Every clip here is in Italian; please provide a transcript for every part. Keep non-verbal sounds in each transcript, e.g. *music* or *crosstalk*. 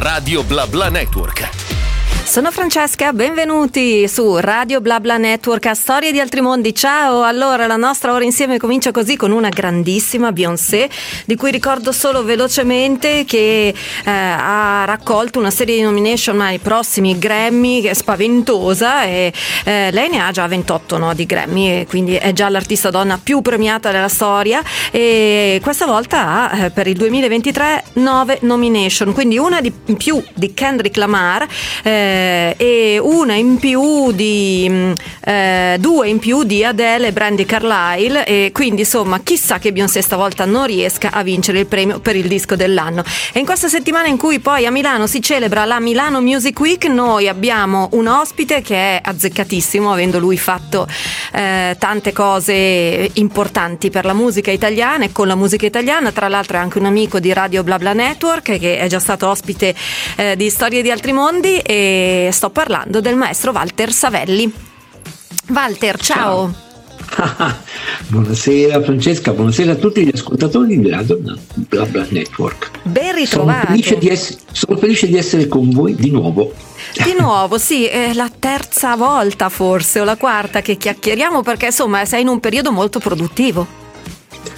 Radio BlaBla Network. Sono Francesca, benvenuti su Radio BlaBla Network a Storie di Altri Mondi. Ciao, allora la nostra ora insieme comincia così con una grandissima Beyoncé, di cui ricordo solo velocemente che eh, ha raccolto una serie di nomination ai prossimi Grammy, che è spaventosa, e eh, lei ne ha già 28 no, di Grammy, quindi è già l'artista donna più premiata della storia e questa volta ha eh, per il 2023 9 nomination, quindi una di più di Kendrick Lamar. Eh, eh, e una in più di mm, eh, due in più di Adele e Brandy Carlyle e quindi insomma chissà che Beyoncé stavolta non riesca a vincere il premio per il disco dell'anno. E in questa settimana in cui poi a Milano si celebra la Milano Music Week noi abbiamo un ospite che è azzeccatissimo avendo lui fatto eh, tante cose importanti per la musica italiana e con la musica italiana. Tra l'altro è anche un amico di Radio BlaBla Network che è già stato ospite eh, di Storie di Altri Mondi e sto parlando del maestro Walter Savelli. Walter, ciao. ciao. *laughs* buonasera Francesca, buonasera a tutti gli ascoltatori di Radio Bla Bla Network. Ben ritrovato. Sono felice, di essere, sono felice di essere con voi di nuovo. Di *laughs* nuovo, sì, è la terza volta forse o la quarta che chiacchieriamo perché insomma sei in un periodo molto produttivo.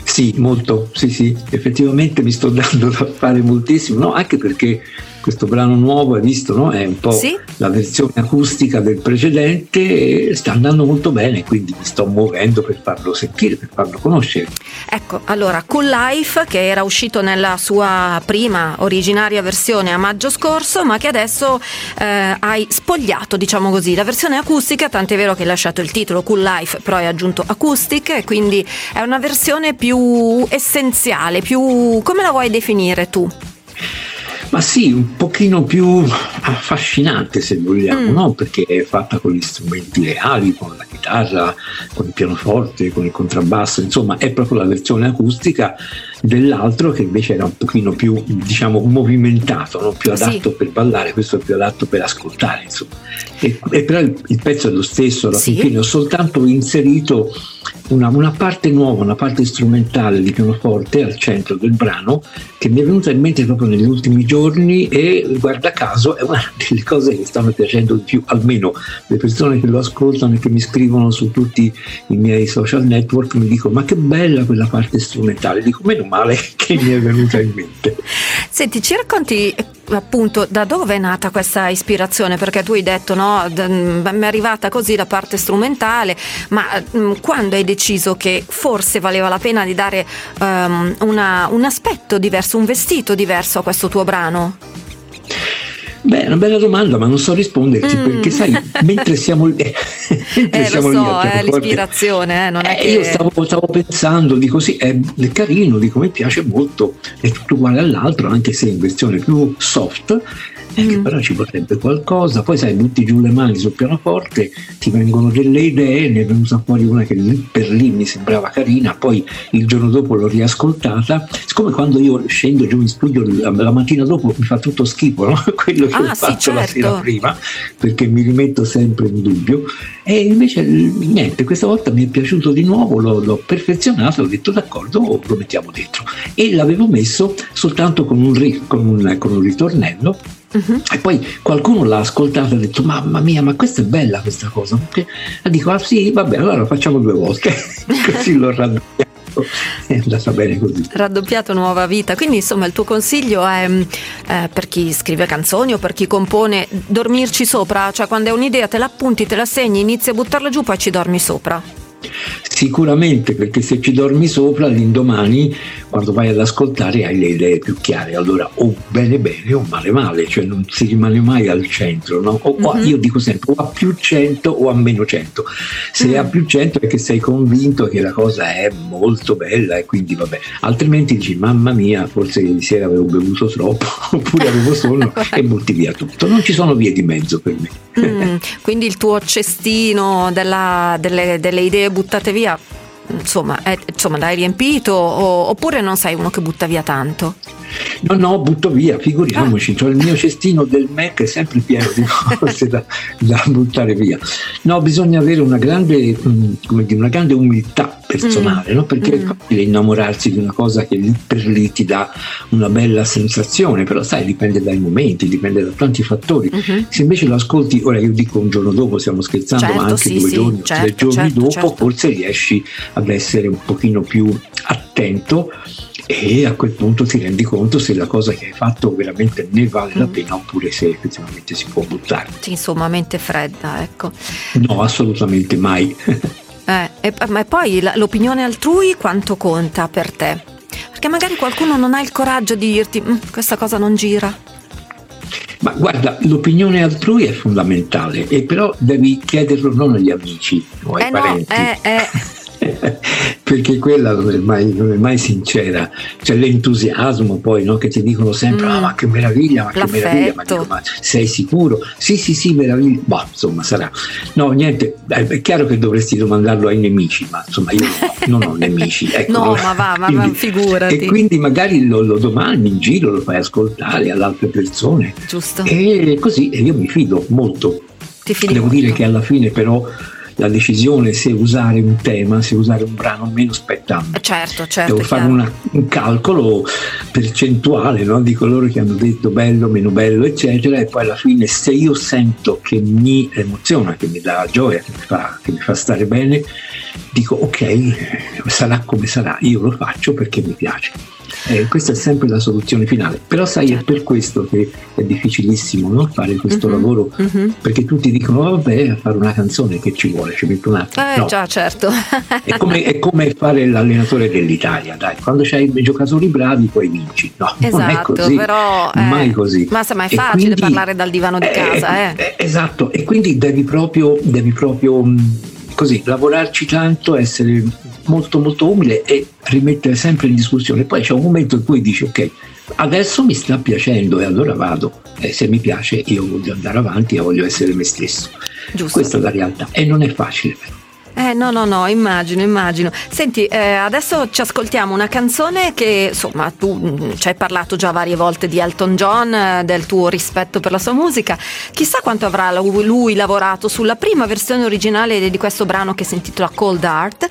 Sì, molto, sì, sì, effettivamente mi sto dando da fare moltissimo, no? anche perché questo brano nuovo, hai visto, no? è un po' sì? la versione acustica del precedente e sta andando molto bene, quindi mi sto muovendo per farlo sentire, per farlo conoscere. Ecco, allora, Cool Life che era uscito nella sua prima originaria versione a maggio scorso, ma che adesso eh, hai spogliato, diciamo così, la versione acustica, tant'è vero che hai lasciato il titolo Cool Life, però hai aggiunto acoustic e quindi è una versione più essenziale, più come la vuoi definire tu? Ma sì, un pochino più affascinante se vogliamo, mm. no? perché è fatta con gli strumenti reali, con la chitarra, con il pianoforte, con il contrabbasso, insomma è proprio la versione acustica dell'altro che invece era un pochino più diciamo movimentato, no? più adatto sì. per ballare, questo è più adatto per ascoltare. Insomma. E, e però il, il, pezzo è lo stesso, alla sì. fine ho soltanto inserito una, una, parte nuova, una parte strumentale di pianoforte al centro del brano che mi è venuta in mente proprio negli ultimi giorni e guarda caso è una *laughs* delle cose che stanno piacendo di più, almeno le persone che lo ascoltano e che mi scrivono su tutti i miei social network mi dicono ma che bella quella parte strumentale, dico meno male *laughs* che mi è venuta in mente. Senti, ci racconti appunto da dove è nata questa ispirazione? Perché tu hai detto no, mm, mi è arrivata così la parte strumentale, ma mm, quando hai deciso che forse valeva la pena di dare um, una, un aspetto diverso, un vestito diverso a questo tuo brano? Beh, è una bella domanda, ma non so risponderti mm. perché sai, mentre siamo lì, *laughs* *laughs* mentre eh, siamo lo so, lì è l'ispirazione, eh, non è eh, che... Io stavo, stavo, pensando, dico sì, è, carino, dico mi piace molto, è tutto uguale all'altro, anche se in versione più soft, eh, che mm. però ci vorrebbe qualcosa, poi sai, butti giù le mani sul pianoforte, ti vengono delle idee, ne è venuta fuori una che lì per lì mi sembrava carina, poi il giorno dopo l'ho riascoltata, siccome quando io scendo giù in studio la, mattina dopo mi fa tutto schifo, no? *laughs* quello che ah, ho fatto sì, certo. la sera prima, perché mi rimetto sempre in dubbio, e invece niente, questa volta mi è piaciuto di nuovo, l'ho, l'ho perfezionato, ho detto d'accordo, lo mettiamo dentro, e l'avevo messo soltanto con un, con un, con un ritornello Uh-huh. E poi qualcuno l'ha ascoltato e ha detto: Mamma mia, ma questa è bella questa cosa. E dico: Ah sì, vabbè, allora lo facciamo due volte. *laughs* Così l'ho raddoppiato. È andata bene così. Raddoppiato nuova vita. Quindi, insomma, il tuo consiglio è eh, per chi scrive canzoni o per chi compone, dormirci sopra, cioè quando hai un'idea te la appunti, te la segni, inizi a buttarla giù, poi ci dormi sopra. Sicuramente perché se ci dormi sopra l'indomani quando vai ad ascoltare hai le idee più chiare, allora o bene bene o male male, cioè non si rimane mai al centro, no? o, mm-hmm. io dico sempre o a più 100 o a meno 100, se mm-hmm. a più 100 è che sei convinto che la cosa è molto bella e quindi vabbè, altrimenti dici mamma mia forse ieri sera avevo bevuto troppo *laughs* oppure avevo sonno *laughs* e butti via tutto, non ci sono vie di mezzo per me. Mm, *laughs* quindi il tuo cestino della, delle, delle idee buttate via insomma, è, insomma l'hai riempito o, oppure non sei uno che butta via tanto? No, no, butto via, figuriamoci, ah. cioè il mio cestino del Mac è sempre pieno di *laughs* cose da, da buttare via. No, bisogna avere una grande, mm, dire, una grande umiltà personale, mm. no? perché mm. è facile innamorarsi di una cosa che lì per lì ti dà una bella sensazione, però sai, dipende dai momenti, dipende da tanti fattori. Mm-hmm. Se invece lo ascolti, ora io dico un giorno dopo, stiamo scherzando, certo, ma anche sì, due sì, giorni, certo, tre giorni certo, dopo, certo. forse riesci ad essere un pochino più attento e a quel punto ti rendi conto se la cosa che hai fatto veramente ne vale la Mm. pena oppure se effettivamente si può buttare. Sì, insomma, mente fredda, ecco. No, assolutamente mai. *laughs* Eh, e- ma poi l'opinione altrui quanto conta per te? Perché magari qualcuno non ha il coraggio di dirti "Mm, questa cosa non gira. Ma guarda, l'opinione altrui è fondamentale, e però devi chiederlo non agli amici o ai eh no, parenti. eh, eh. *laughs* *laughs* perché quella non è, mai, non è mai sincera c'è l'entusiasmo poi no? che ti dicono sempre Mm. "Ah, ma che meraviglia ma che L'affetto. meraviglia ma, dico, ma sei sicuro sì sì sì meraviglia boh insomma sarà no niente eh, è chiaro che dovresti domandarlo ai nemici ma insomma io *laughs* non ho, nemici ecco. No, ma va, ma- ma figurati. e quindi magari lo, lo domandi in giro lo fai ascoltare ad altre persone Giusto. e così e io mi fido molto Devo molto. dire che alla fine però la decisione se usare un tema, se usare un brano meno spetta a me. Eh, Certo, certo. Devo fare una- un calcolo percentuale no, di coloro che hanno detto bello, meno bello, eccetera, e poi alla fine se io sento che mi emoziona, che mi dà gioia, che mi fa, che mi fa stare bene, dico ok, sarà come sarà, io lo faccio perché mi piace. Eh, questa è sempre la soluzione finale, però sai è per questo che è difficilissimo no, fare questo Mhm, lavoro, mhm. perché tutti dicono "Oh, vabbè a fare una canzone che ci vuole, ci metto un attimo. Eh No, già, certo. *laughs* è come, è come fare l'allenatore dell'Italia, dai, quando c'hai i giocatori bravi poi vinci. No, non è Esatto, così, però eh, mai così. Ma se ma è E facile quindi- parlare dal divano di casa, eh. Esatto, e quindi devi proprio, devi proprio mh, così lavorarci tanto, essere molto molto umile e rimettere sempre in discussione. Poi c'è un momento in cui dici ok, adesso mi sta piacendo e allora vado. E se mi piace io voglio andare avanti e voglio essere me stesso. Giusto. Questa è la realtà e non è facile. Eh no, no, no, immagino, immagino. Senti, eh, adesso ci ascoltiamo una canzone che, insomma, tu mm, ci hai parlato già varie volte di Elton John, eh, del tuo rispetto per la sua musica. Chissà quanto avrà lui, lui lavorato sulla prima versione originale di questo brano che si intitola Cold Heart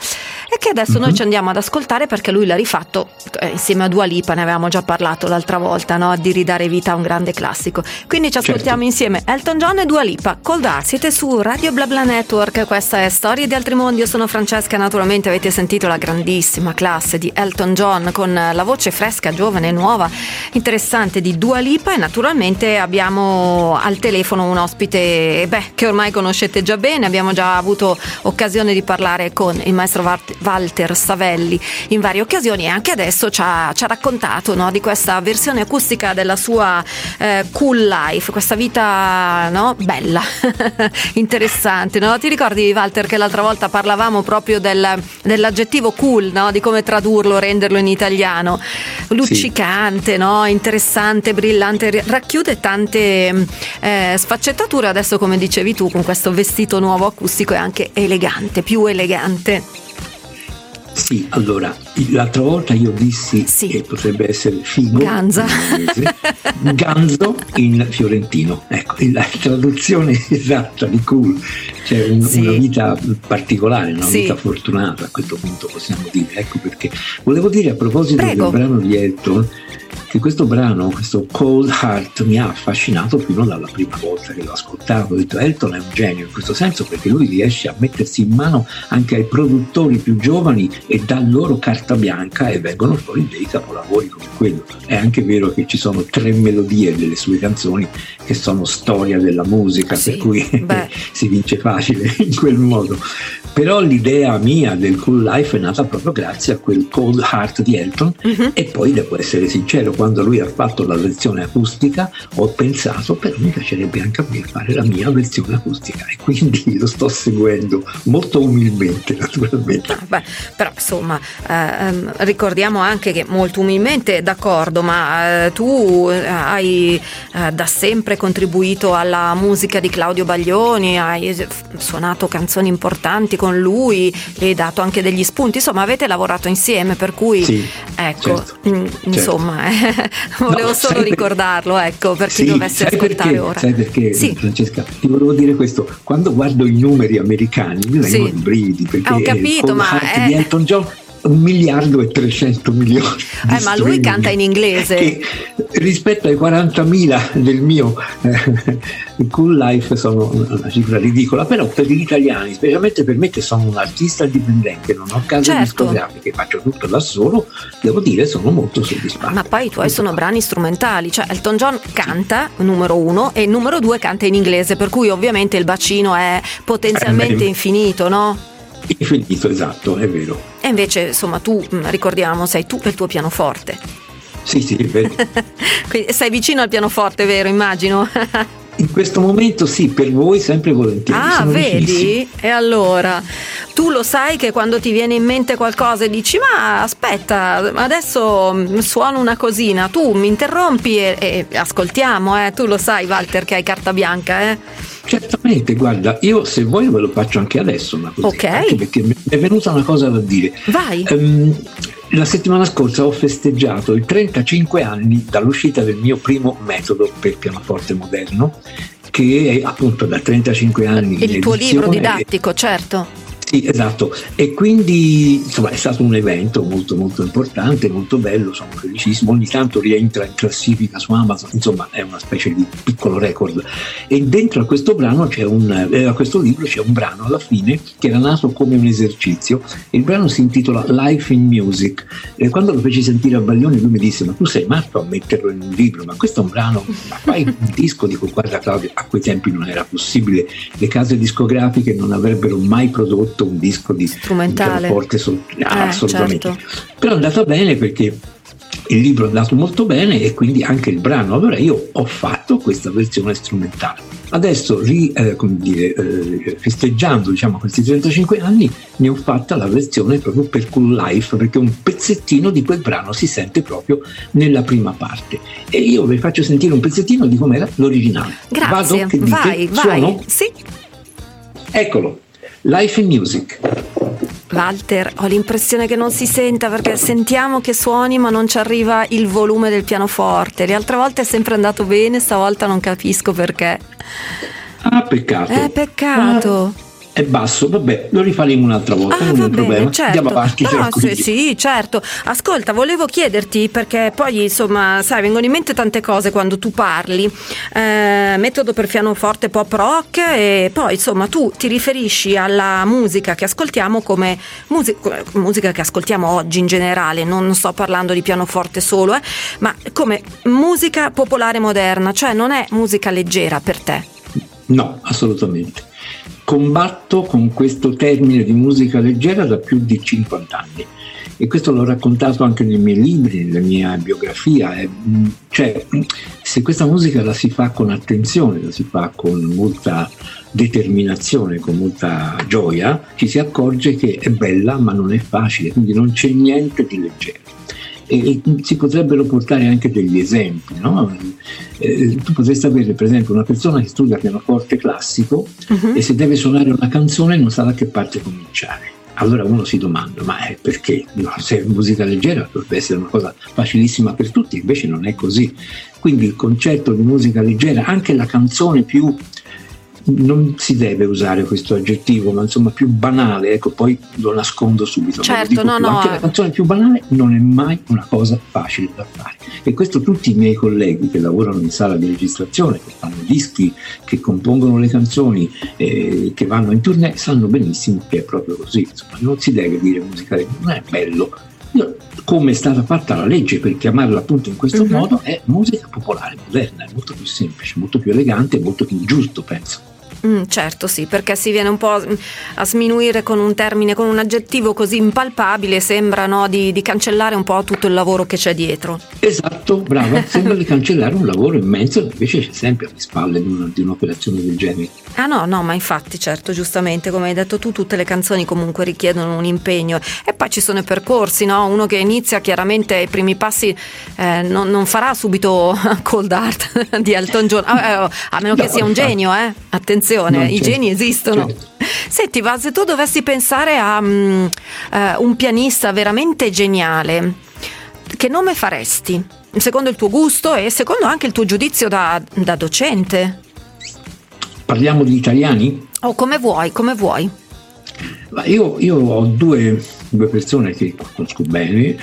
e che adesso noi Mhm. ci andiamo ad ascoltare perché lui l'ha rifatto eh, insieme a Dua Lipa, ne avevamo già parlato l'altra volta, no? di ridare vita a un grande classico. Quindi ci Certo. ascoltiamo insieme Elton John e Dua Lipa, Cold Heart. Siete su Radio BlaBla Network, questa è Storie di altri mondi, io sono Francesca, naturalmente avete sentito la grandissima classe di Elton John con la voce fresca, giovane, nuova, interessante di Dua Lipa e naturalmente abbiamo al telefono un ospite beh, che ormai conoscete già bene, abbiamo già avuto occasione di parlare con il maestro Walt- Walter Savelli in varie occasioni e anche adesso ci ha, ci ha raccontato no, di questa versione acustica della sua eh, cool life, questa vita no, bella, *laughs* interessante. no? Ti ricordi Walter che l'altra volta parlavamo proprio del- dell'aggettivo cool, no? di come tradurlo, renderlo in italiano? Luccicante, no? interessante, brillante, ri- racchiude tante eh, sfaccettature, adesso come dicevi tu, con questo vestito nuovo acustico è anche elegante, più elegante. Sì, allora, l'altra volta io dissi Sì. che potrebbe essere figo Ganza. in ganzo in fiorentino. Ecco, la traduzione *laughs* esatta di cool, cioè un- Sì. una vita particolare, una Sì. vita fortunata a questo punto possiamo dire. Ecco perché volevo dire a proposito Prego. del brano di Elton che questo brano, questo Cold Heart, mi ha affascinato fino dalla prima volta che l'ho ascoltato. Ho detto Elton è un genio in questo senso perché lui riesce a mettersi in mano anche ai produttori più giovani e dà loro carta bianca e vengono fuori dei capolavori come quello. È anche vero che ci sono tre melodie delle sue canzoni che sono storia della musica, Sì, per cui *laughs* si vince facile *laughs* in quel modo. Però l'idea mia del Cool Life è nata proprio grazie a quel Cold Heart di Elton Mhm. e poi devo essere sincero, quando lui ha fatto la versione acustica ho pensato però mi piacerebbe anche a me fare la mia versione acustica e quindi *laughs* lo sto seguendo molto umilmente naturalmente. Ah, beh, però insomma, eh, ehm, ricordiamo anche che molto umilmente d'accordo, ma eh, tu eh, hai eh, da sempre contribuito alla musica di Claudio Baglioni, hai suonato canzoni importanti con lui, gli hai dato anche degli spunti, insomma avete lavorato insieme, per cui sì, ecco, certo, in, certo. *laughs* volevo no, solo ricordarlo, per... ecco, per chi sì, dovesse ascoltare perché, ora. Sai perché, sì. Francesca? Ti volevo dire questo, quando guardo i numeri americani mi vengono i brividi, perché ah, ho capito, ma... È... di Elton John un miliardo e 300 milioni. Eh, ma lui canta in inglese. Che rispetto ai 40.000 del mio eh, Cool Life sono una cifra ridicola, però per gli italiani, specialmente per me che sono un artista dipendente, non ho case certo. discografiche, faccio tutto da solo, devo dire sono molto soddisfatto. Ma poi i tuoi sono brani strumentali, cioè Elton John canta, numero uno, e numero due canta in inglese, per cui ovviamente il bacino è potenzialmente eh, infinito, no? Infinito, esatto, è vero. E invece, insomma, tu, mm, ricordiamo, sei tu per il tuo pianoforte. Sì, sì, è vero. *laughs* sei vicino al pianoforte, vero, immagino? *laughs* In questo momento sì, per voi sempre volentieri. Ah, vedi? E allora, tu lo sai che quando ti viene in mente qualcosa e dici ma aspetta, adesso mm, suono una cosina, tu mi interrompi e, e ascoltiamo, eh? tu lo sai Walter che hai carta bianca, eh? Certamente, guarda, io se vuoi ve lo faccio anche adesso, una ok. perché mi è venuta una cosa da dire. Vai. Um, la settimana scorsa ho festeggiato i 35 anni dall'uscita del mio primo metodo per pianoforte moderno, che è appunto da 35 anni. Il tuo libro didattico, certo. Sì, esatto. E quindi insomma, è stato un evento molto molto importante, molto bello, sono felicissimo. Ogni tanto rientra in classifica su Amazon, insomma è una specie di piccolo record. E dentro a questo un, eh, a questo libro c'è un brano alla fine che era nato come un esercizio. Il brano si intitola Life in Music. E quando lo feci sentire a Baglioni lui mi disse ma tu sei matto a metterlo in un libro, ma questo è un brano, ma fai un disco, dico guarda Claudio, a quei tempi non era possibile, le case discografiche non avrebbero mai prodotto fatto un disco di strumentale. forte sol- ah, eh, assolutamente. certo. però è andata bene perché il libro è andato molto bene e quindi anche il brano allora io ho fatto questa versione strumentale. Adesso ri, eh, dire, eh, festeggiando diciamo, questi 35 anni ne ho fatta la versione proprio per Cool Life perché un pezzettino di quel brano si sente proprio nella prima parte. E io vi faccio sentire un pezzettino di com'era l'originale. Grazie. Vado, vai dite? vai. Suono? sì. Eccolo Life in Music. Walter, ho l'impressione che non si senta perché sentiamo che suoni ma non ci arriva il volume del pianoforte. Le altre volte è sempre andato bene, stavolta non capisco perché. Ah, peccato. Eh, peccato. Ah è basso, vabbè, lo rifaremo un'altra volta, ah, non è un bene, problema. Certo. Andiamo avanti. No, sì, sì, certo. Ascolta, volevo chiederti, perché poi insomma, sai, vengono in mente tante cose quando tu parli. Eh, metodo per pianoforte pop rock e poi insomma tu ti riferisci alla musica che ascoltiamo come musica, musica che ascoltiamo oggi in generale, non sto parlando di pianoforte solo, eh, ma come musica popolare moderna, cioè non è musica leggera per te. No, assolutamente combatto con questo termine di musica leggera da più di 50 anni. E questo l'ho raccontato anche nei miei libri, nella mia biografia. Cioè, se questa musica la si fa con attenzione, la si fa con molta determinazione, con molta gioia, ci si accorge che è bella ma non è facile, quindi non c'è niente di leggero e, si potrebbero portare anche degli esempi. No? Eh, tu potresti avere per esempio una persona che studia pianoforte classico uh-huh. e se deve suonare una canzone non sa da che parte cominciare. Allora uno si domanda, ma perché? No, se è musica leggera dovrebbe essere una cosa facilissima per tutti, invece non è così. Quindi il concetto di musica leggera, anche la canzone più non si deve usare questo aggettivo, ma insomma più banale, ecco, poi lo nascondo subito. Certo, no, più. no. Anche la canzone più banale non è mai una cosa facile da fare. E questo tutti i miei colleghi che lavorano in sala di registrazione, che fanno dischi, che compongono le canzoni, eh, che vanno in tournée, sanno benissimo che è proprio così. Insomma, non si deve dire musica, non è bello. Come è stata fatta la legge per chiamarla appunto in questo uh-huh. modo, è musica popolare moderna, è molto più semplice, molto più elegante, molto più giusto, penso. Mm, certo, sì, perché si viene un po' a sminuire con un termine, con un aggettivo così impalpabile, sembra no, di, di, cancellare un po' tutto il lavoro che c'è dietro. Esatto, brava, *laughs* sembra di cancellare un lavoro immenso, invece c'è sempre alle spalle di, una, di un'operazione del genere. Ah no, no, ma infatti, certo, giustamente, come hai detto tu, tutte le canzoni comunque richiedono un impegno e poi ci sono i percorsi, no? Uno che inizia chiaramente i primi passi eh, non, non, farà subito *laughs* Cold Art *laughs* di Elton John, a, ah, eh, a meno no, che sia un genio, eh? Attenzione no, i geni esistono. Certo. Senti, Va, se tu dovessi pensare a um, uh, un pianista veramente geniale, che nome faresti? Secondo il tuo gusto e secondo anche il tuo giudizio da, da docente? Parliamo di italiani? Oh, come vuoi, come vuoi. Io, io, ho due, due persone che conosco bene,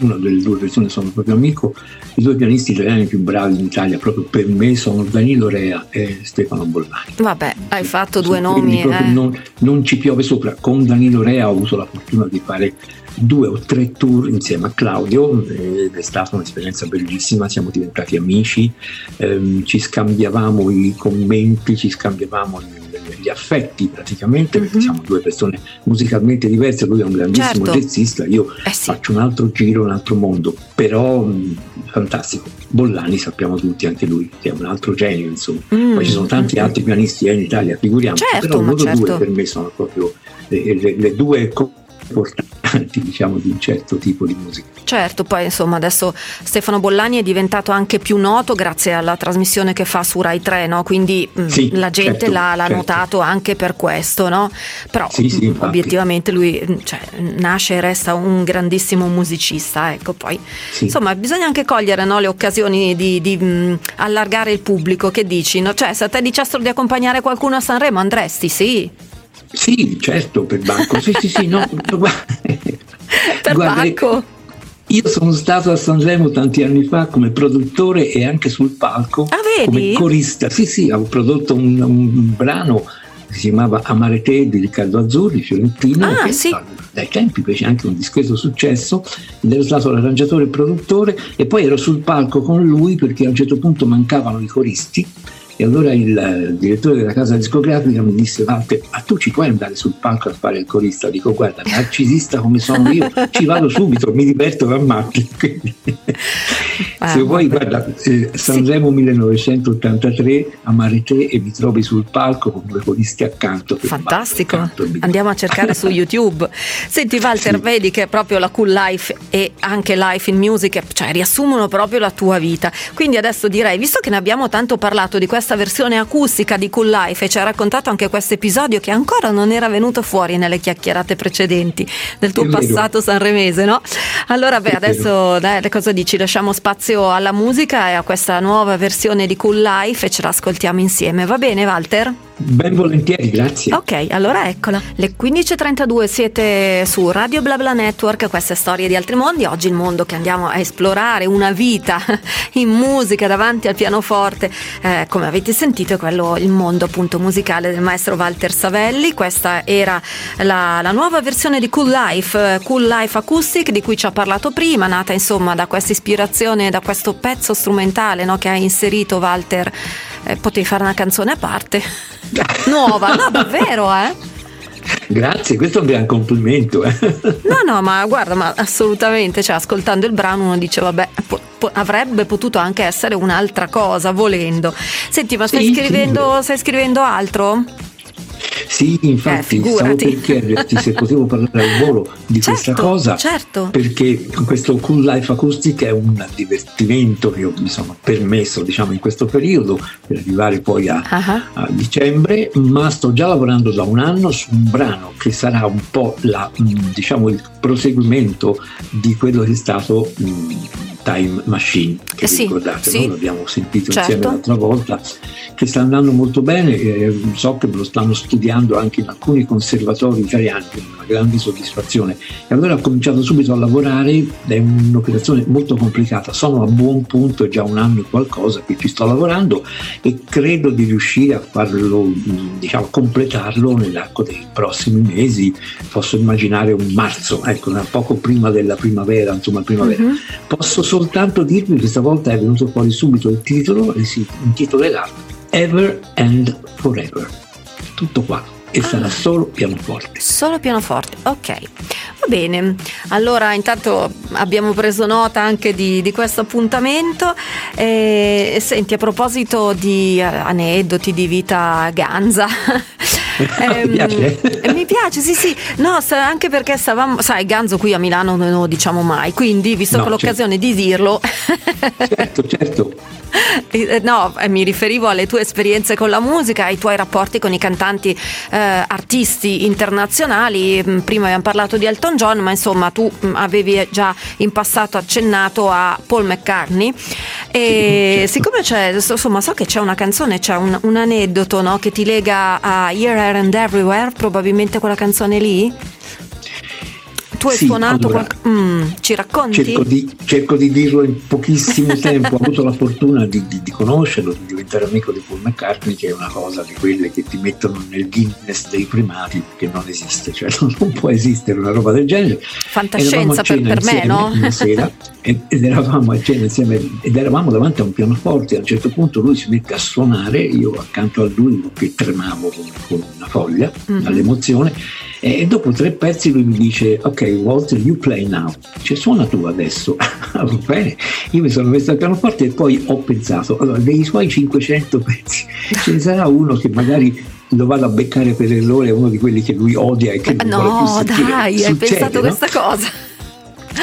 una delle due persone sono proprio amico, i due pianisti italiani più bravi in Italia proprio per me sono Danilo Rea e Stefano Bollani. Vabbè, hai fatto due nomi. Eh. Non, non, ci piove sopra. Con Danilo Rea ho avuto la fortuna di fare due o tre tour insieme a Claudio ed è stata un'esperienza bellissima, siamo diventati amici, ehm, ci scambiavamo i commenti, ci scambiavamo gli affetti praticamente, perché mm-hmm. siamo due persone musicalmente diverse, lui è un grandissimo certo. jazzista, io eh sì. faccio un altro giro, un altro mondo, però mh, fantastico. Bollani sappiamo tutti, anche lui, che è un altro genio, insomma. Mm, Poi ci sono tanti mm, altri pianisti eh, in Italia, figuriamoci, certo, però loro certo. due per me sono proprio le, le, le due importanti diciamo di un certo tipo di musica. Certo, poi insomma adesso Stefano Bollani è diventato anche più noto grazie alla trasmissione che fa su Rai 3, no? quindi mm, sì, la gente certo, l'ha, l'ha certo. notato anche per questo, no? però sì, sì, mm, obiettivamente lui mm, cioè, nasce e resta un grandissimo musicista, ecco poi insomma bisogna anche cogliere no, le occasioni di, di mh, allargare il pubblico, che dici? No? Cioè se a te dicessero di accompagnare qualcuno a Sanremo andresti, sì? Sì, certo, per banco. Sì, sì, sì, no. *laughs* per guarda, banco? Io sono stato a Sanremo tanti anni fa come produttore e anche sul palco ah, come corista. Sì, sì, ho prodotto un, un brano che si chiamava Amare te di Riccardo Azzurri, fiorentino, ah, che sì. dai tempi fece anche un discreto successo, ed ero stato l'arrangiatore e produttore e poi ero sul palco con lui perché a un certo punto mancavano i coristi e allora il, il direttore della casa discografica mi disse Walter, ma tu ci puoi andare sul palco a fare il corista? Dico guarda, narcisista come sono io, ci vado subito, mi diverto da matti. *laughs* Ah, Se vuoi, guarda, eh, Sanremo sì. 1983, Amare te e mi trovi sul palco con due coristi accanto. Fantastico, accanto, andiamo a cercare su *laughs* YouTube. Senti Walter, sì. vedi che proprio la Cool Life e anche Life in Music, cioè riassumono proprio la tua vita. Quindi adesso direi, visto che ne abbiamo tanto parlato di questa questa versione acustica di Cool Life e ci ha raccontato anche questo episodio che ancora non era venuto fuori nelle chiacchierate precedenti del tuo passato sanremese, no? Allora, beh, adesso dai, cosa dici? Lasciamo spazio alla musica e a questa nuova versione di Cool Life e ce l'ascoltiamo insieme. Va bene, Walter? Ben volentieri, grazie. Ok, allora eccola. Le 15.32 siete su Radio BlaBla Network, queste storie di altri mondi. Oggi il mondo che andiamo a esplorare, una vita *laughs* in musica davanti al pianoforte. Eh, come avete sentito è quello il mondo appunto musicale del maestro Walter Savelli. Questa era la, la nuova versione di Cool Life, Cool Life Acoustic, di cui ci ha parlato prima, nata insomma da questa ispirazione, da questo pezzo strumentale no, che ha inserito Walter. Eh, potevi fare una canzone a parte. Nuova, no, davvero, eh? Grazie, questo è un gran complimento. Eh. No, no, ma guarda, ma assolutamente, cioè, ascoltando il brano uno dice, vabbè, po- po- avrebbe potuto anche essere un'altra cosa, volendo. Senti, ma stai, sì, scrivendo, sì. stai scrivendo altro? Sì, infatti eh, stavo per chiederti se potevo parlare al volo di certo, questa cosa, certo. perché questo Cool Life Acoustic è un divertimento che io mi sono permesso diciamo, in questo periodo per arrivare poi a, uh-huh. a, dicembre, ma sto già lavorando da un anno su un brano che sarà un po' la, diciamo, il proseguimento di quello che è stato mh, Time Machine, che sì, ricordate, sì. no? l'abbiamo sentito certo. insieme l'altra volta, che sta andando molto bene, eh, so che lo stanno studiando anche in alcuni conservatori italiani, quindi una grande soddisfazione. E allora ho cominciato subito a lavorare, è un'operazione molto complicata, sono a buon punto, è già un anno e qualcosa che ci sto lavorando e credo di riuscire a farlo, diciamo, completarlo nell'arco dei prossimi mesi, posso immaginare un marzo, ecco, poco prima della primavera, insomma primavera. Uh-huh. Posso soltanto dirvi questa volta è venuto fuori subito il titolo e si intitolerà Ever and Forever. Tutto qua. E ah. sarà solo pianoforte. Solo pianoforte, ok. Va bene, allora intanto abbiamo preso nota anche di, di questo appuntamento. E, senti, a proposito di aneddoti di vita ganza, *laughs* eh, *laughs* mi piace? mi piace, sì, sì. No, anche perché stavamo, sai, Ganzo qui a Milano non lo diciamo mai, quindi visto no, che l'occasione certo. di dirlo. certo, certo. *laughs* Eh, no, eh, mi riferivo alle tue esperienze con la musica, ai tuoi rapporti con i cantanti eh, artisti internazionali. Mm, prima abbiamo parlato di Elton John, ma insomma tu mm, avevi già in passato accennato a Paul McCartney. E certo. siccome c'è, insomma, so che c'è una canzone, c'è un, un aneddoto no, che ti lega a Here, Here and Everywhere, probabilmente quella canzone lì? Tu hai sì, suonato allora, qualche... mm, ci racconti? Cerco di, cerco di, dirlo in pochissimo tempo. Ho avuto la fortuna di, di, di, conoscerlo, di diventare amico di Paul McCartney, che è una cosa di quelle che ti mettono nel Guinness dei primati, che non esiste, cioè *laughs* non, non può esistere una roba del genere. Fantascienza per, per me, no? Una sera *laughs* ed eravamo a cena insieme ed eravamo davanti a un pianoforte. A un certo punto lui si mette a suonare, io accanto a lui che tremavo con, con una foglia mm-hmm. dall'emozione e dopo tre pezzi lui mi dice ok Walter you play now. Dice suona tu adesso. *laughs* Va bene. Io mi sono messo al pianoforte e poi ho pensato allora dei suoi 500 pezzi ce ne sarà uno che magari lo vado a beccare per errore è uno di quelli che lui odia e che non no, vuole più sentire. dai Succede, hai pensato no? questa cosa.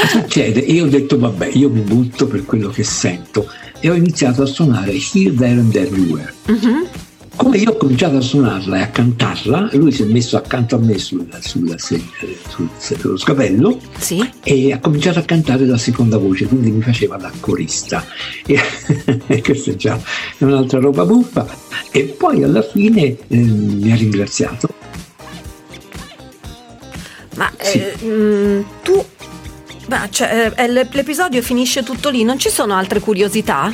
Succede e io ho detto vabbè io mi butto per quello che sento. E ho iniziato a suonare Here, There and Everywhere. Mm-hmm come io ho cominciato a suonarla e a cantarla, lui si è messo accanto a me sul, sul, sul, sullo scapello sì. e ha cominciato a cantare la seconda voce, quindi mi faceva da corista. E *laughs* questa è già un'altra roba buffa. E poi alla fine eh, mi ha ringraziato. Ma sì. eh, mh, mm, tu... Ma cioè, eh, l'episodio finisce tutto lì, non ci sono altre curiosità?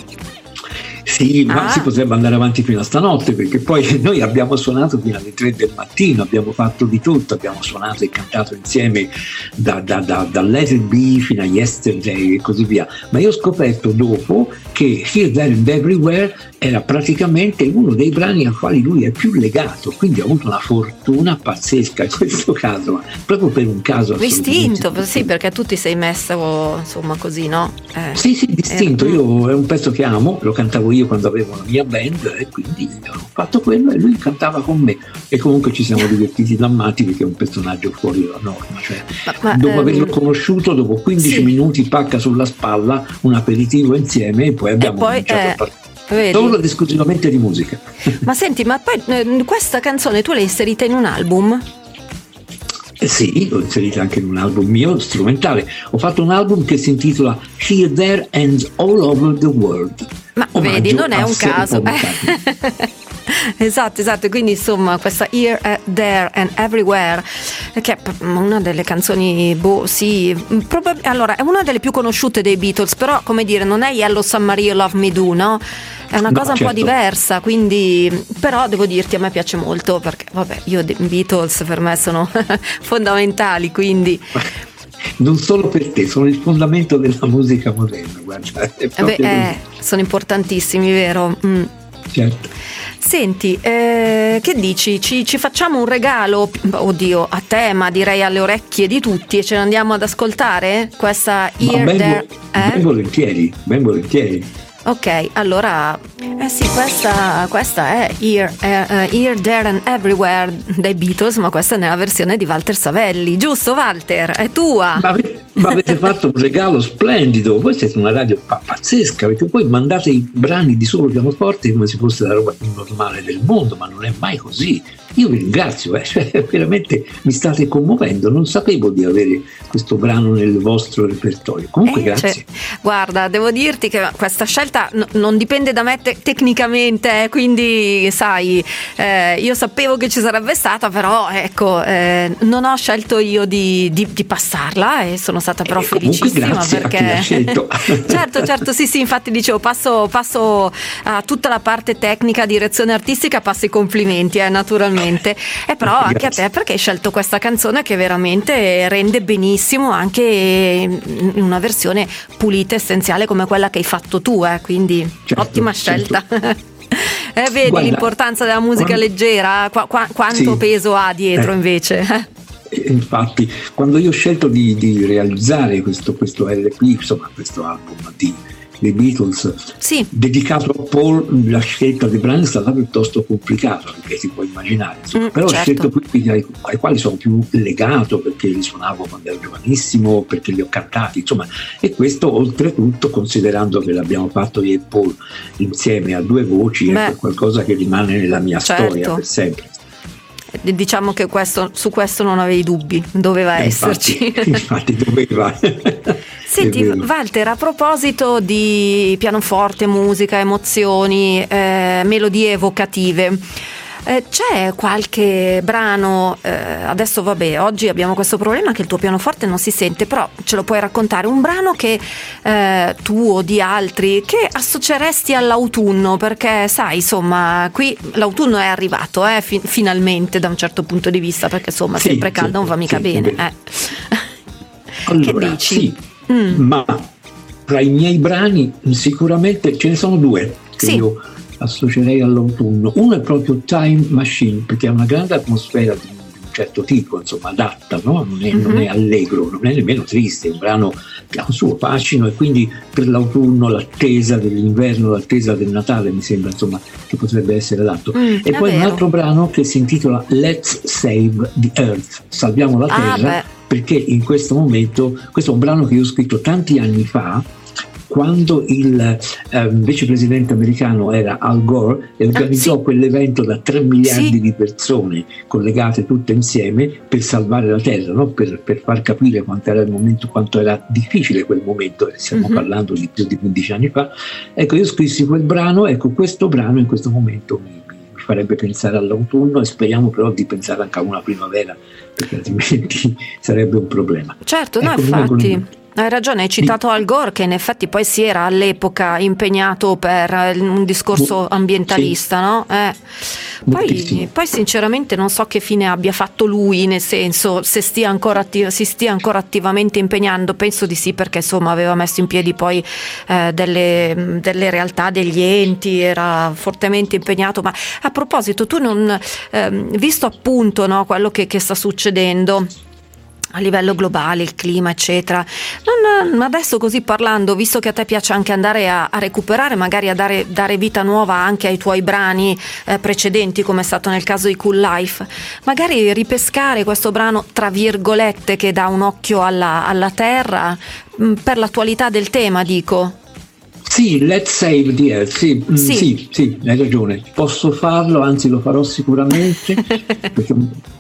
Sì, ma ah. si potrebbe andare avanti fino a stanotte perché poi *laughs* noi abbiamo suonato fino alle 3 del mattino, abbiamo fatto di tutto, abbiamo suonato e cantato insieme da, da, da, da Let It Be fino a Yesterday e così via. Ma io ho scoperto dopo che Here, There and Everywhere era praticamente uno dei brani ai quali lui è più legato, quindi ha avuto una fortuna pazzesca in questo caso, proprio per un caso. Distinto, sì, perché tu ti sei messo insomma così, no? Eh, sì, sì, distinto. Io è un pezzo che amo, lo cantavo io quando avevo la mia band e quindi ho fatto quello e lui cantava con me e comunque ci siamo divertiti da matti perché è un personaggio fuori dalla norma. Cioè, ma, dopo ehm... averlo conosciuto, dopo 15 sì. minuti pacca sulla spalla un aperitivo insieme e poi abbiamo e poi, cominciato eh... a partire Vedi? Solo ed esclusivamente di musica. Ma senti, ma poi eh, questa canzone tu l'hai inserita in un album? Eh sì, l'ho inserita anche in un album mio strumentale. Ho fatto un album che si intitola Here, There and All Over the World. Ma Omaggio vedi, non è un caso. *laughs* esatto, esatto, quindi insomma questa Here, uh, There and Everywhere, che è una delle canzoni, boh, sì, probab- allora è una delle più conosciute dei Beatles, però come dire, non è Yellow Submarine Love Me Do, no? È una no, cosa certo. un po' certo. diversa, quindi però devo dirti a me piace molto perché vabbè, io i Beatles per me sono *laughs* fondamentali, quindi non solo per te, sono il fondamento della musica moderna. Guarda, eh Beh, eh, sono importantissimi, vero? Mm. Certo. Senti, eh, che dici? Ci, ci, facciamo un regalo, oddio, a te, ma direi alle orecchie di tutti e ce ne andiamo ad ascoltare? Questa Ear ben, There... Eh? Ben volentieri, ben volentieri. Ok, allora, eh sì, questa, questa è Here, uh, Here, There and Everywhere dei Beatles, ma questa è nella versione di Walter Savelli, giusto Walter? È tua! Ma, ma avete fatto un regalo splendido, voi siete una radio pazzesca, perché poi mandate i brani di solo pianoforte come se fosse la roba più normale del mondo, ma non è mai così. Io vi ringrazio, eh, *laughs* cioè, veramente mi state commuovendo, non sapevo di avere questo brano nel vostro repertorio. Comunque eh, grazie. Cioè, guarda, devo dirti che questa scelta n- non dipende da me te- tecnicamente, eh, quindi sai, eh, io sapevo che ci sarebbe stata, però ecco, eh, non ho scelto io di, di, di passarla e sono stata però eh, felicissima perché... *laughs* certo, certo, sì, sì, infatti dicevo, passo, passo a tutta la parte tecnica, direzione artistica, passo i complimenti, eh, naturalmente veramente. E però Grazie. anche a te perché hai scelto questa canzone che veramente rende benissimo anche in una versione pulita, essenziale come quella che hai fatto tu, eh? quindi certo, ottima certo. scelta. Certo. *laughs* Eh, vedi Guarda, l'importanza della musica quando, leggera? Qu- qu- quanto sì, peso ha dietro eh, invece? Infatti, quando io ho scelto di, di realizzare questo, questo LP, insomma questo album di dei Beatles sì. dedicato a Paul la scelta dei brani è stata piuttosto complicata perché si può immaginare mm, però certo. ho scelto quelli ai, ai, quali sono più legato perché li suonavo quando ero giovanissimo perché li ho cantati insomma e questo oltretutto considerando che l'abbiamo fatto io e Paul insieme a due voci Beh, è qualcosa che rimane nella mia certo. storia per sempre diciamo che questo, su questo non avevi dubbi, doveva eh, esserci. Infatti, *laughs* infatti doveva. *laughs* Senti, Walter, a proposito di pianoforte, musica, emozioni, eh, melodie evocative. Eh, c'è qualche brano, eh, adesso vabbè, oggi abbiamo questo problema che il tuo pianoforte non si sente, però ce lo puoi raccontare, un brano che eh, tu o di altri che associeresti all'autunno, perché sai, insomma, qui l'autunno è arrivato, eh, fi- finalmente da un certo punto di vista, perché insomma, sì, sempre caldo sì, non va mica sì, bene. Eh. *laughs* Allora, che dici? Sì, mm. ma tra i miei brani sicuramente ce ne sono due che sì. io associerei all'autunno. Uno è proprio Time Machine, perché ha una grande atmosfera di un certo tipo, insomma, adatta, no? non, è, mm-hmm. non, è, mhm. allegro, non è nemmeno triste, è un brano che ha un suo fascino e quindi per l'autunno l'attesa dell'inverno, l'attesa del Natale mi sembra insomma che potrebbe essere adatto. Mm, e poi vero. un altro brano che si intitola Let's Save the Earth, salviamo la ah, Terra, ah, perché in questo momento, questo è un brano che io ho scritto tanti anni fa, quando il eh, vicepresidente americano era Al Gore e organizzò ah, sì. quell'evento da 3 miliardi sì. di persone collegate tutte insieme per salvare la Terra, no? per, per, far capire quanto era il momento, quanto era difficile quel momento, stiamo uh-huh. parlando di più di 15 anni fa. Ecco, io scrissi quel brano, ecco, questo brano in questo momento mi, mi farebbe pensare all'autunno e speriamo però di pensare anche a una primavera, perché altrimenti *laughs* sarebbe un problema. Certo, ecco, no, infatti. Hai ragione, hai citato Al Gore che in effetti poi si era all'epoca impegnato per eh, un discorso ambientalista, sì. no? Eh. Poi, poi, sinceramente non so che fine abbia fatto lui, nel senso se stia attiv- si stia ancora attivamente impegnando, penso di sì perché insomma aveva messo in piedi poi eh, delle, delle, realtà, degli enti, era fortemente impegnato, ma a proposito tu non, eh, visto appunto no, quello che, che sta succedendo, a livello globale, il clima, eccetera. Non, adesso così parlando, visto che a te piace anche andare a, a recuperare, magari a dare, dare, vita nuova anche ai tuoi brani eh, precedenti, come è stato nel caso di Cool Life, magari ripescare questo brano, tra virgolette, che dà un occhio alla, alla terra, mh, mm, per l'attualità del tema, dico. Sì, let's save the earth, sì, mm, sì. sì, sì, hai ragione, posso farlo, anzi lo farò sicuramente, *laughs* perché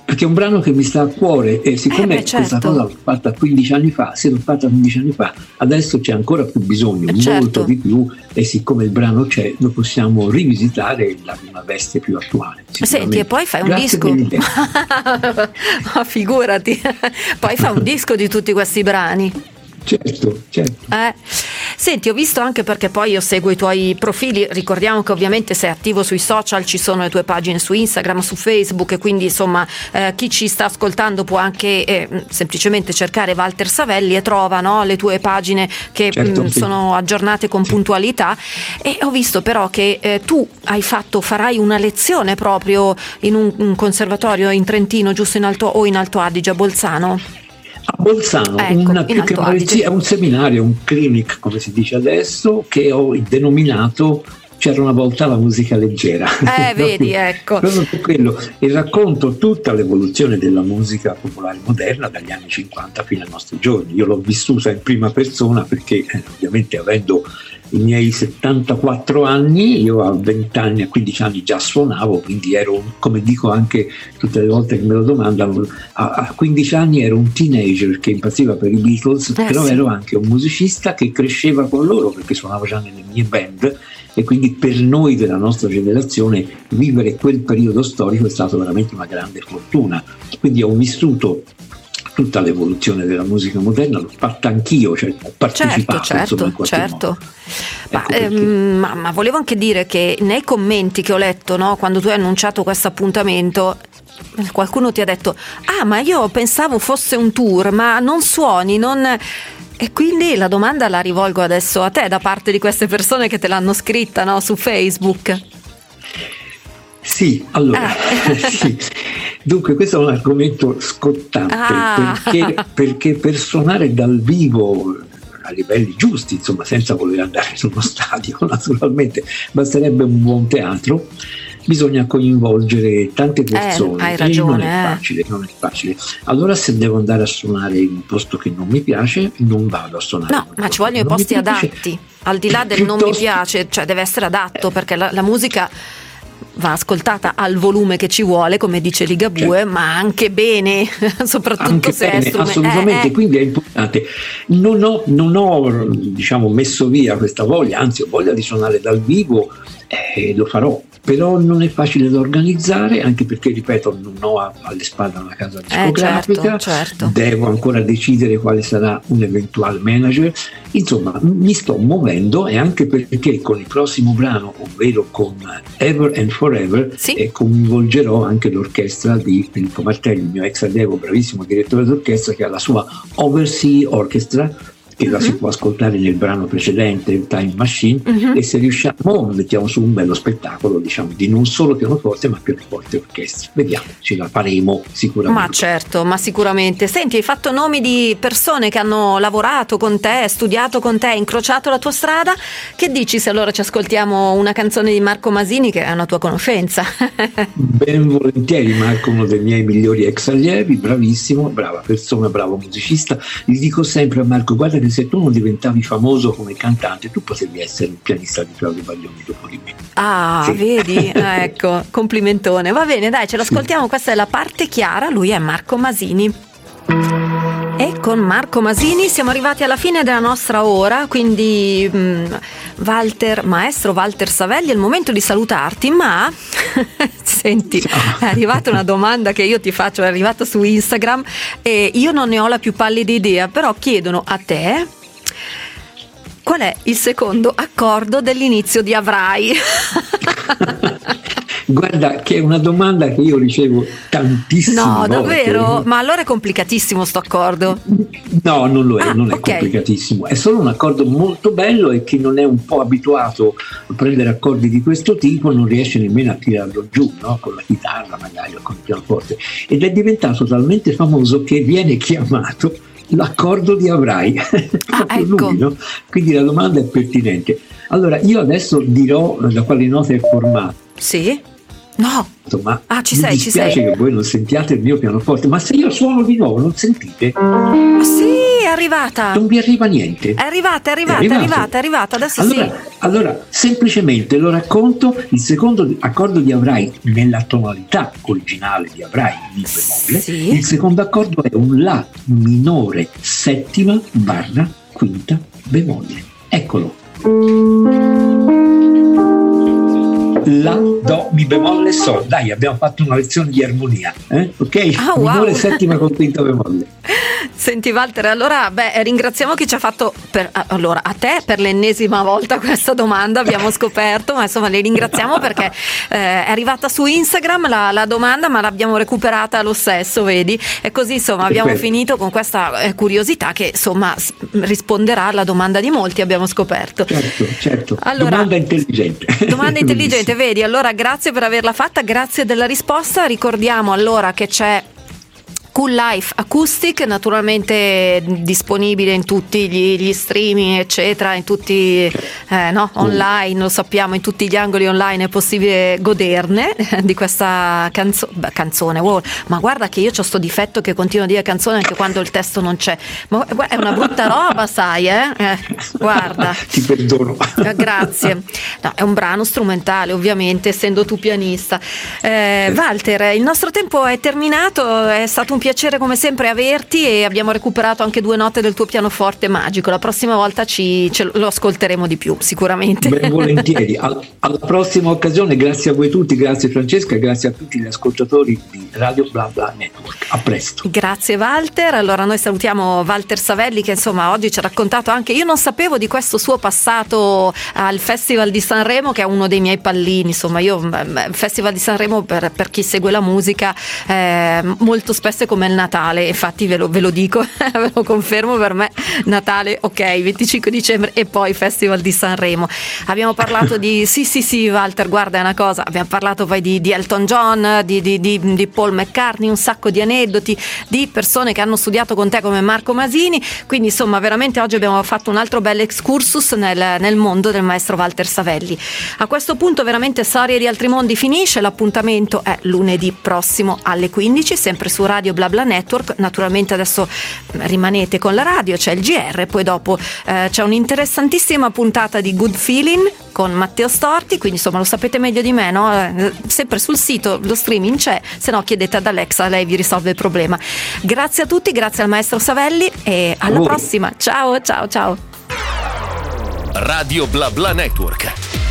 perché è un brano che mi sta a cuore e siccome eh beh, certo. questa cosa l'ho fatta 15 anni fa, se l'ho fatta 15 anni fa, adesso c'è ancora più bisogno, eh certo. molto di più e siccome il brano c'è lo possiamo rivisitare in una veste più attuale. Senti, e poi fai un Grazie disco. *laughs* Ma figurati, *laughs* poi fai un disco di tutti questi brani. Certo, certo. Eh. Senti, ho visto anche perché poi io seguo i tuoi profili, ricordiamo che ovviamente sei attivo sui social, ci sono le tue pagine su Instagram, su Facebook, e quindi insomma eh, chi ci sta ascoltando può anche eh, semplicemente cercare Walter Savelli e trova no, le tue pagine che certo, mh, sì. sono aggiornate con puntualità e ho visto però che eh, tu hai fatto, farai una lezione proprio in un, un conservatorio in Trentino, giusto in Alto o in Alto Adige, a Bolzano. A Bolzano, ecco, una, più che una, è un seminario, un clinic come si dice adesso, che ho denominato c'era una volta la musica leggera. Eh, *laughs* vedi, ecco. quello, e racconto tutta l'evoluzione della musica popolare moderna dagli anni 50 fino ai nostri giorni. Io l'ho vissuta in prima persona perché eh, ovviamente avendo i miei 74 anni, io a 20 anni, a 15 anni già suonavo, quindi ero, come dico anche tutte le volte che me lo domandano, a, a 15 anni ero un teenager che impazziva per i Beatles, eh, però sì. ero anche un musicista che cresceva con loro perché suonavo già nelle mie band e quindi per noi della nostra generazione vivere quel periodo storico è stata veramente una grande fortuna. Quindi ho vissuto tutta l'evoluzione della musica moderna l'ho fatta anch'io, cioè ho partecipato certo, insomma, certo. Ma, ecco ehm, ma, ma, volevo anche dire che nei commenti che ho letto no, quando tu hai annunciato questo appuntamento qualcuno ti ha detto ah ma io pensavo fosse un tour ma non suoni non... E quindi la domanda la rivolgo adesso a te da parte di queste persone che te l'hanno scritta no, su Facebook. Sì, allora, ah. *laughs* sì. dunque questo è un argomento scottante ah. perché, perché per suonare dal vivo a livelli giusti, insomma, senza voler andare *laughs* su uno stadio, naturalmente, basterebbe un buon teatro. Bisogna coinvolgere tante eh, persone eh, hai ragione, non è, facile, non è facile. Allora, se devo andare a suonare in un posto che non mi piace, non vado a suonare. No, ma ci vogliono i posti adatti, al di là del Piuttosto... non mi piace, cioè deve essere adatto perché la, la musica va ascoltata al volume che ci vuole, come dice Ligabue, certo. ma anche bene, *laughs* soprattutto anche se bene, è strume- assolutamente, eh, eh. quindi è importante. Non ho, non ho diciamo, messo via questa voglia, anzi ho voglia di suonare dal vivo e eh, lo farò però non è facile da organizzare anche perché ripeto non ho alle spalle una casa discografica eh, certo, certo. devo ancora decidere quale sarà un eventuale manager insomma mi sto muovendo e anche perché con il prossimo brano ovvero con Ever and Forever sì. eh, coinvolgerò anche l'orchestra di Filippo Martelli il mio ex allievo bravissimo direttore d'orchestra che ha la sua Oversea Orchestra che la si può ascoltare nel brano precedente, Time Machine, uh-huh. e se riusciamo mettiamo su un bello spettacolo, diciamo, di non solo pianoforte, ma pianoforte e orchestra. Vediamo, ce la faremo sicuramente. Ma certo, ma sicuramente. Senti, hai fatto nomi di persone che hanno lavorato con te, studiato con te, incrociato la tua strada. Che dici se allora ci ascoltiamo una canzone di Marco Masini, che è una tua conoscenza? *laughs* ben volentieri, Marco, uno dei miei migliori ex allievi, bravissimo, brava persona, bravo musicista. Gli dico sempre a Marco, guarda che se tu non diventavi famoso come cantante, tu potevi essere il pianista di Claudio Baglioni dopo di me. Ah, sì. vedi? *laughs* Ah, ecco, complimentone. Va bene, dai, ce l'ascoltiamo. Sì. Questa è la parte chiara. Lui è Marco Masini. E con Marco Masini siamo arrivati alla fine della nostra ora, quindi mm, Walter, maestro Walter Savelli, è il momento di salutarti, ma *laughs* senti, è arrivata una domanda che io ti faccio, è arrivata su Instagram e io non ne ho la più pallida idea, però chiedono a te qual è il secondo accordo dell'inizio di Avrai? *laughs* Guarda, che è una domanda che io ricevo tantissimo. No, davvero? Ma allora è complicatissimo sto accordo? No, non lo è, ah, non è okay. complicatissimo. È solo un accordo molto bello e chi non è un po' abituato a prendere accordi di questo tipo non riesce nemmeno a tirarlo giù, no? Con la chitarra magari o con il pianoforte. Ed è diventato talmente famoso che viene chiamato l'accordo di Avrai. *laughs* Ah, ecco. lui, no? Quindi la domanda è pertinente. Allora, io adesso dirò da quale nota è formato. Sì. No. Ma ah, ci sei, ci sei. Mi dispiace che voi non sentiate il mio pianoforte, ma se io suono di nuovo non sentite? Ah, sì, è arrivata. Non vi arriva niente. È arrivata, è arrivata, è, è arrivata, è arrivata, adesso allora, sì. Allora, semplicemente lo racconto, il secondo accordo di Avrai nella tonalità originale di Avrai, Mi bemolle, sì. il secondo accordo è un La minore settima barra quinta bemolle. Eccolo. La, Do, Mi bemolle, Sol. Dai, abbiamo fatto una lezione di armonia. Eh? Ok? Ah, wow. Minore, settima con quinta bemolle. Senti Walter, allora beh, ringraziamo chi ci ha fatto per, allora, a te per l'ennesima volta questa domanda, abbiamo scoperto, ma insomma li ringraziamo perché eh, è arrivata su Instagram la, la, domanda, ma l'abbiamo recuperata lo stesso, vedi? E così insomma abbiamo Perfetto. finito con questa eh, curiosità che insomma risponderà alla domanda di molti, abbiamo scoperto. Certo, certo. Allora, domanda intelligente. Domanda *laughs* intelligente, vedi? Allora grazie per averla fatta, grazie della risposta. Ricordiamo allora che c'è Cool Life Acoustic, naturalmente disponibile in tutti gli, gli streaming, eccetera, in tutti eh, no, online, lo sappiamo, in tutti gli angoli online è possibile goderne di questa canzo- beh, canzone. Wow. Ma guarda che io ho sto difetto che continuo a dire canzone anche quando il testo non c'è. Ma è una brutta roba, sai, eh? eh guarda. *laughs* Ti perdono. Eh, grazie. No, è un brano strumentale, ovviamente, essendo tu pianista. Eh, Walter, il nostro tempo è terminato, è stato un piacere come sempre averti e abbiamo recuperato anche due note del tuo pianoforte magico. La prossima volta ci, lo ascolteremo di più, sicuramente. Ben volentieri. *laughs* Alla prossima occasione, grazie a voi tutti, grazie Francesca, grazie a tutti gli ascoltatori di Radio Bla Bla Network. A presto. Grazie Walter. Allora noi salutiamo Walter Savelli che insomma oggi ci ha raccontato anche, io non sapevo di questo suo passato al Festival di Sanremo che è uno dei miei pallini, insomma io il Festival di Sanremo per, per chi segue la musica eh, molto spesso è come il Natale, infatti ve lo, ve lo dico, *laughs* ve lo confermo per me, Natale ok, 25 dicembre e poi Festival di Sanremo. Abbiamo parlato di, sì sì sì Walter, guarda è una cosa, abbiamo parlato poi di, di Elton John, di, di, di, Paul McCartney, un sacco di aneddoti, di persone che hanno studiato con te come Marco Masini, quindi insomma veramente oggi abbiamo fatto un altro bel excursus nel, nel mondo del maestro Walter Savelli. A questo punto veramente Storie di altri mondi finisce, l'appuntamento è lunedì prossimo alle 15, sempre su Radio BlaBla Network, naturalmente adesso rimanete con la radio, c'è il GR, poi dopo eh, c'è un'interessantissima puntata di Good Feeling con Matteo Storti, quindi insomma lo sapete meglio di me, no? Eh, sempre sul sito lo streaming c'è, se no chiedete ad Alexa, lei vi risolve il problema. Grazie a tutti, grazie al maestro Savelli e alla prossima. Ciao, ciao, ciao. Radio BlaBla Network